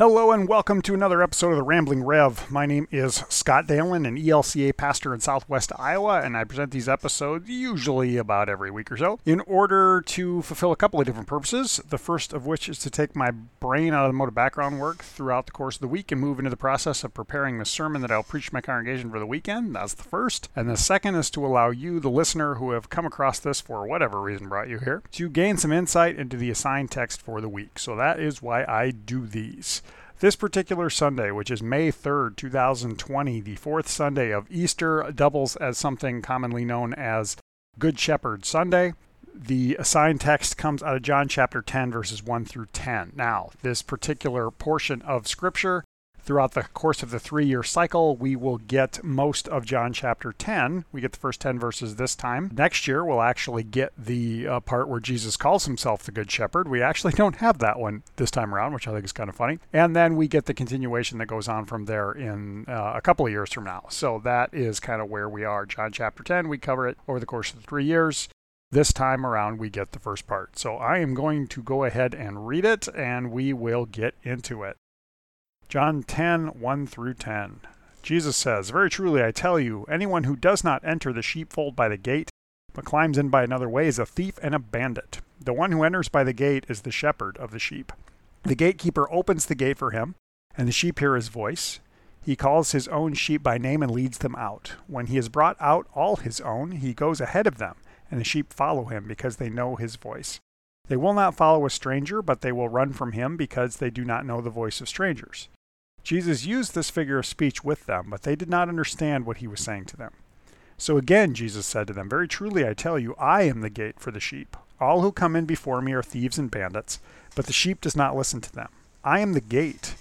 Hello and welcome to another episode of the Rambling Rev. My name is Scott Dalen, an ELCA pastor in southwest Iowa, and I present these episodes usually about every week or so in order to fulfill a couple of different purposes. The first of which is to take my brain out of the mode of background work throughout the course of the week and move into the process of preparing the sermon that I'll preach to my congregation for the weekend. That's the first. And the second is to allow you, the listener who have come across this for whatever reason brought you here, to gain some insight into the assigned text for the week. So that is why I do these. This particular Sunday, which is May 3rd, 2020, the fourth Sunday of Easter, doubles as something commonly known as Good Shepherd Sunday. The assigned text comes out of John chapter 10, verses 1 through 10. Now, this particular portion of Scripture throughout the course of the three year cycle, we will get most of John chapter 10. We get the first 10 verses this time. Next year, we'll actually get the uh, part where Jesus calls himself the Good Shepherd. We actually don't have that one this time around, which I think is kind of funny. And then we get the continuation that goes on from there in uh, a couple of years from now. So that is kind of where we are. John chapter 10, we cover it over the course of the three years. This time around, we get the first part. So I am going to go ahead and read it, and we will get into it. John 10 1 through 10. Jesus says, Very truly I tell you, anyone who does not enter the sheepfold by the gate, but climbs in by another way, is a thief and a bandit. The one who enters by the gate is the shepherd of the sheep. The gatekeeper opens the gate for him, and the sheep hear his voice. He calls his own sheep by name and leads them out. When he has brought out all his own, he goes ahead of them, and the sheep follow him because they know his voice. They will not follow a stranger, but they will run from him because they do not know the voice of strangers. Jesus used this figure of speech with them, but they did not understand what he was saying to them. So again, Jesus said to them, Very truly I tell you, I am the gate for the sheep. All who come in before me are thieves and bandits, but the sheep does not listen to them. I am the gate.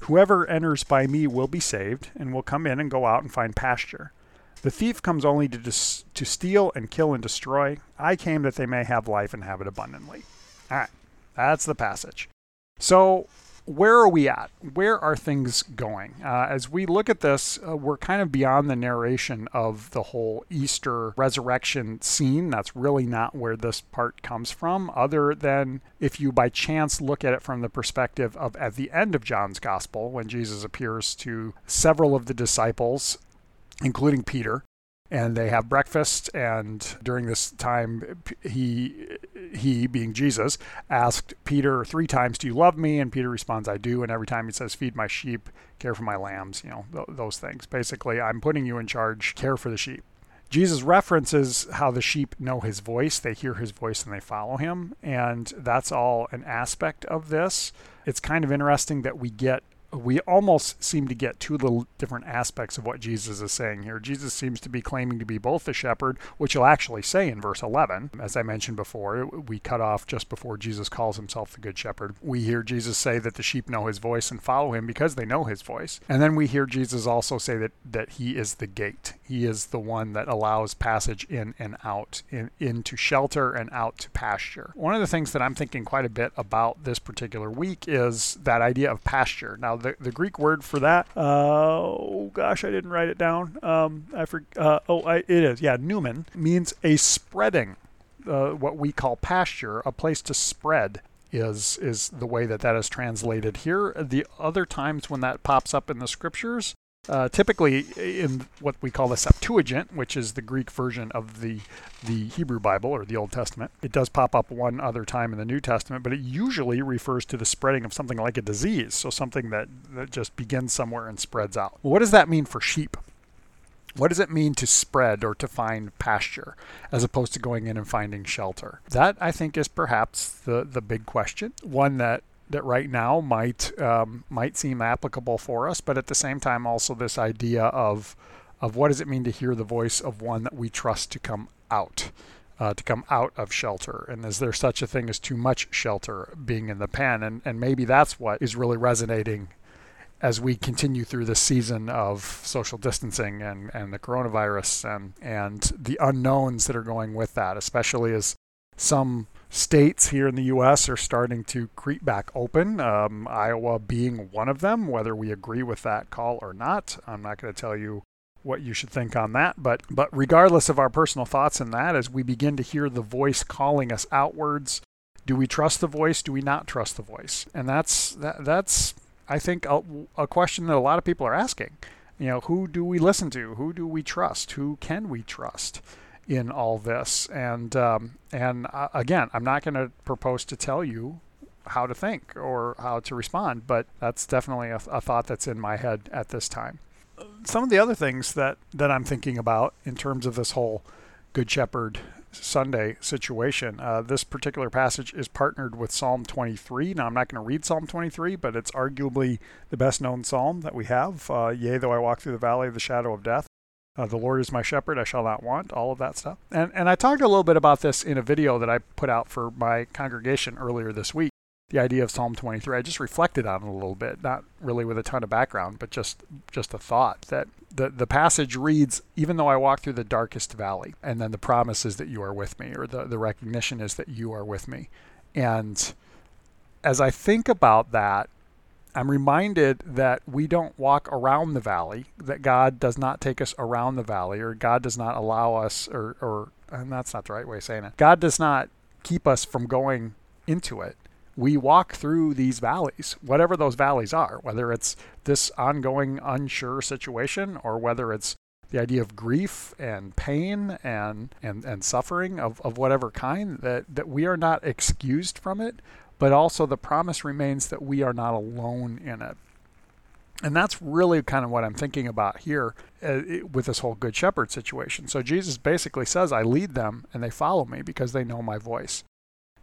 Whoever enters by me will be saved, and will come in and go out and find pasture. The thief comes only to, dis- to steal and kill and destroy. I came that they may have life and have it abundantly. All right, that's the passage. So where are we at? Where are things going? Uh, as we look at this, uh, we're kind of beyond the narration of the whole Easter resurrection scene. That's really not where this part comes from, other than if you by chance look at it from the perspective of at the end of John's gospel, when Jesus appears to several of the disciples, including Peter, and they have breakfast and during this time he he being jesus asked peter three times do you love me? And peter responds i do. And every time he says feed my sheep care for my lambs you know th- those things. Basically i'm putting you in charge care for the sheep. Jesus references how the sheep know his voice. They hear his voice and they follow him. And that's all an aspect of this. It's kind of interesting that we get we almost seem to get two little different aspects of what Jesus is saying here. Jesus seems to be claiming to be both the shepherd, which he'll actually say in verse 11. As I mentioned before, we cut off just before Jesus calls himself the good shepherd. We hear Jesus say that the sheep know his voice and follow him because they know his voice. And then we hear Jesus also say that, that he is the gate. He is the one that allows passage in and out, in, into shelter and out to pasture. One of the things that I'm thinking quite a bit about this particular week is that idea of pasture. Now, the, the Greek word for that, uh, oh gosh, I didn't write it down. Um, I for, uh, oh, I, it is, yeah, nomē means a spreading, uh, what we call pasture, a place to spread is is the way that that is translated here. The other times when that pops up in the scriptures, uh, typically, in what we call the Septuagint, which is the Greek version of the the Hebrew Bible or the Old Testament, it does pop up one other time in the New Testament, but it usually refers to the spreading of something like a disease, so something that, that just begins somewhere and spreads out. What does that mean for sheep? What does it mean to spread or to find pasture as opposed to going in and finding shelter? That I think is perhaps the, the big question, one that that right now might um, might seem applicable for us, but at the same time also this idea of of what does it mean to hear the voice of one that we trust to come out, uh, to come out of shelter, and is there such a thing as too much shelter being in the pen, and and maybe that's what is really resonating as we continue through this season of social distancing and, and the coronavirus and and the unknowns that are going with that, especially as some states here in the U.S. are starting to creep back open, um, Iowa being one of them. Whether we agree with that call or not, I'm not going to tell you what you should think on that. But but regardless of our personal thoughts in that, as we begin to hear the voice calling us outwards, do we trust the voice? Do we not trust the voice? And that's that, that's I think, a, a question that a lot of people are asking. You know, who do we listen to? Who do we trust? Who can we trust in all this? And um, and uh, again, I'm not going to propose to tell you how to think or how to respond, but that's definitely a, a thought that's in my head at this time. Some of the other things that that I'm thinking about in terms of this whole Good Shepherd Sunday situation. Uh, this particular passage is partnered with Psalm 23. Now, I'm not going to read Psalm 23, but it's arguably the best known psalm that we have. Uh, Yea, though I walk through the valley of the shadow of death, uh, the Lord is my shepherd, I shall not want, all of that stuff. And, and I talked a little bit about this in a video that I put out for my congregation earlier this week the idea of Psalm 23. I just reflected on it a little bit, not really with a ton of background, but just just a thought that the the passage reads, "Even though I walk through the darkest valley," and then the promise is that you are with me, or the the recognition is that you are with me. And as I think about that, I'm reminded that we don't walk around the valley, that God does not take us around the valley, or God does not allow us, or, or and that's not the right way of saying it. God does not keep us from going into it we walk through these valleys, whatever those valleys are, whether it's this ongoing unsure situation or whether it's the idea of grief and pain and, and, and suffering of, of whatever kind, that, that we are not excused from it, but also the promise remains that we are not alone in it. And that's really kind of what I'm thinking about here uh, with this whole Good Shepherd situation. So Jesus basically says, I lead them and they follow me because they know my voice.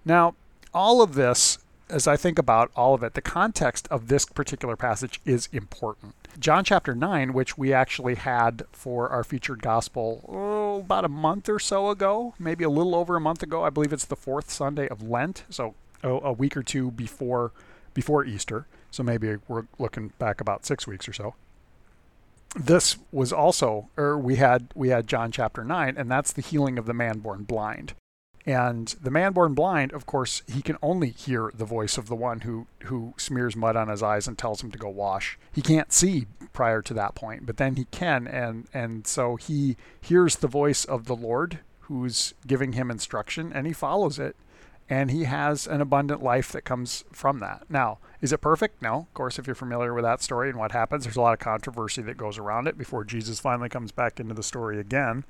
Now, all of this, as I think about all of it, the context of this particular passage is important. John chapter 9, which we actually had for our featured gospel oh, about a month or so ago, maybe a little over a month ago. I believe it's the fourth Sunday of Lent, so oh, a week or two before before Easter. So maybe we're looking back about six weeks or so. This was also, or we had we had John chapter nine, and that's the healing of the man born blind. And the man born blind, of course, he can only hear the voice of the one who, who smears mud on his eyes and tells him to go wash. He can't see prior to that point, but then he can, and, and so he hears the voice of the Lord who's giving him instruction, and he follows it, and he has an abundant life that comes from that. Now, is it perfect? No. Of course, if you're familiar with that story and what happens, there's a lot of controversy that goes around it before Jesus finally comes back into the story again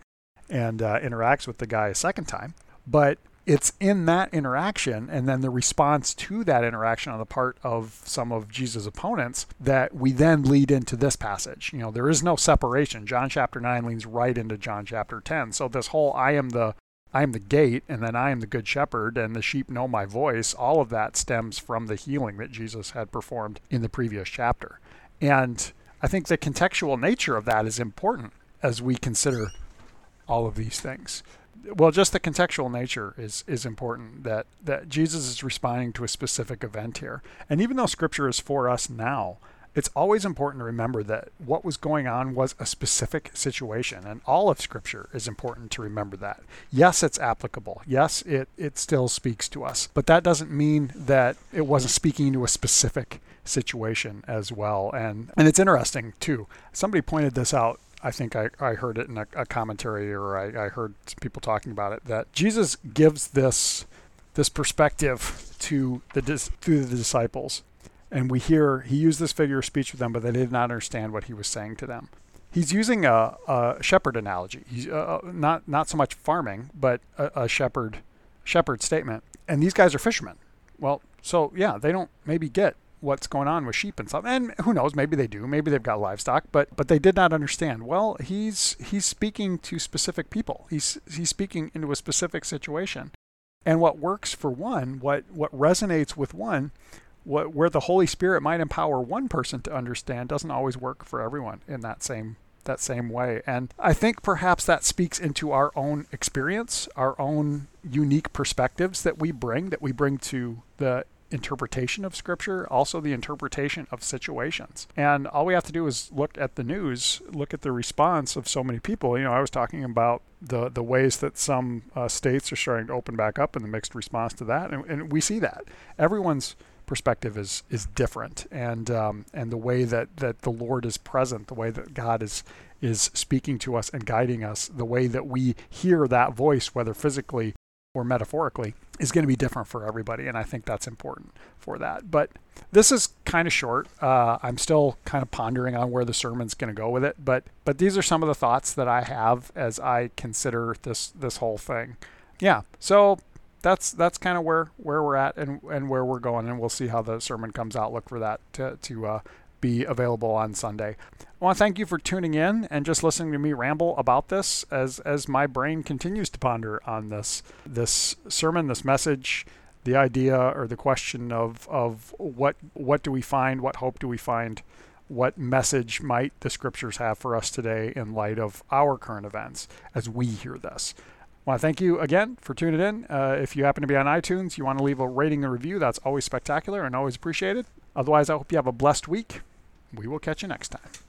and uh, interacts with the guy a second time. But it's in that interaction and then the response to that interaction on the part of some of Jesus' opponents that we then lead into this passage. You know, there is no separation. John chapter 9 leans right into John chapter 10. So this whole I am the I am the gate and then I am the good shepherd and the sheep know my voice, all of that stems from the healing that Jesus had performed in the previous chapter. And I think the contextual nature of that is important as we consider all of these things well, just the contextual nature is is important. That that Jesus is responding to a specific event here, and even though Scripture is for us now, it's always important to remember that what was going on was a specific situation, and all of Scripture is important to remember that. Yes, it's applicable. Yes, it it still speaks to us, but that doesn't mean that it wasn't speaking to a specific situation as well. And and it's interesting too. Somebody pointed this out I think I, I heard it in a, a commentary or I, I heard people talking about it that Jesus gives this this perspective to the to the disciples, and we hear he used this figure of speech with them, but they did not understand what he was saying to them. He's using a, a shepherd analogy. He's uh, uh not not so much farming, but a, a shepherd shepherd statement. And these guys are fishermen. Well, so yeah, they don't maybe get what's going on with sheep and stuff. And who knows, maybe they do, maybe they've got livestock, but but they did not understand. Well, he's he's speaking to specific people. He's he's speaking into a specific situation. And what works for one, what what resonates with one, what where the Holy Spirit might empower one person to understand doesn't always work for everyone in that same that same way. And I think perhaps that speaks into our own experience, our own unique perspectives that we bring, that we bring to the interpretation of scripture, also the interpretation of situations. And all we have to do is look at the news, look at the response of so many people. You know, I was talking about the the ways that some uh, states are starting to open back up and the mixed response to that, and, and we see that everyone's perspective is is different, and um, and the way that that the Lord is present, the way that God is is speaking to us and guiding us, the way that we hear that voice, whether physically or metaphorically, is going to be different for everybody. And I think that's important for that. But this is kind of short. Uh, I'm still kind of pondering on where the sermon's going to go with it. But but these are some of the thoughts that I have as I consider this this whole thing. Yeah. So that's that's kind of where where we're at and and where we're going, and we'll see how the sermon comes out. Look for that to to uh, be available on Sunday. I want to thank you for tuning in and just listening to me ramble about this as as my brain continues to ponder on this this sermon, this message, the idea or the question of of what what do we find, what hope do we find, what message might the scriptures have for us today in light of our current events as we hear this. Want to thank you again for tuning in. Uh, if you happen to be on iTunes, you want to leave a rating and review, that's always spectacular and always appreciated. Otherwise, I hope you have a blessed week. We will catch you next time.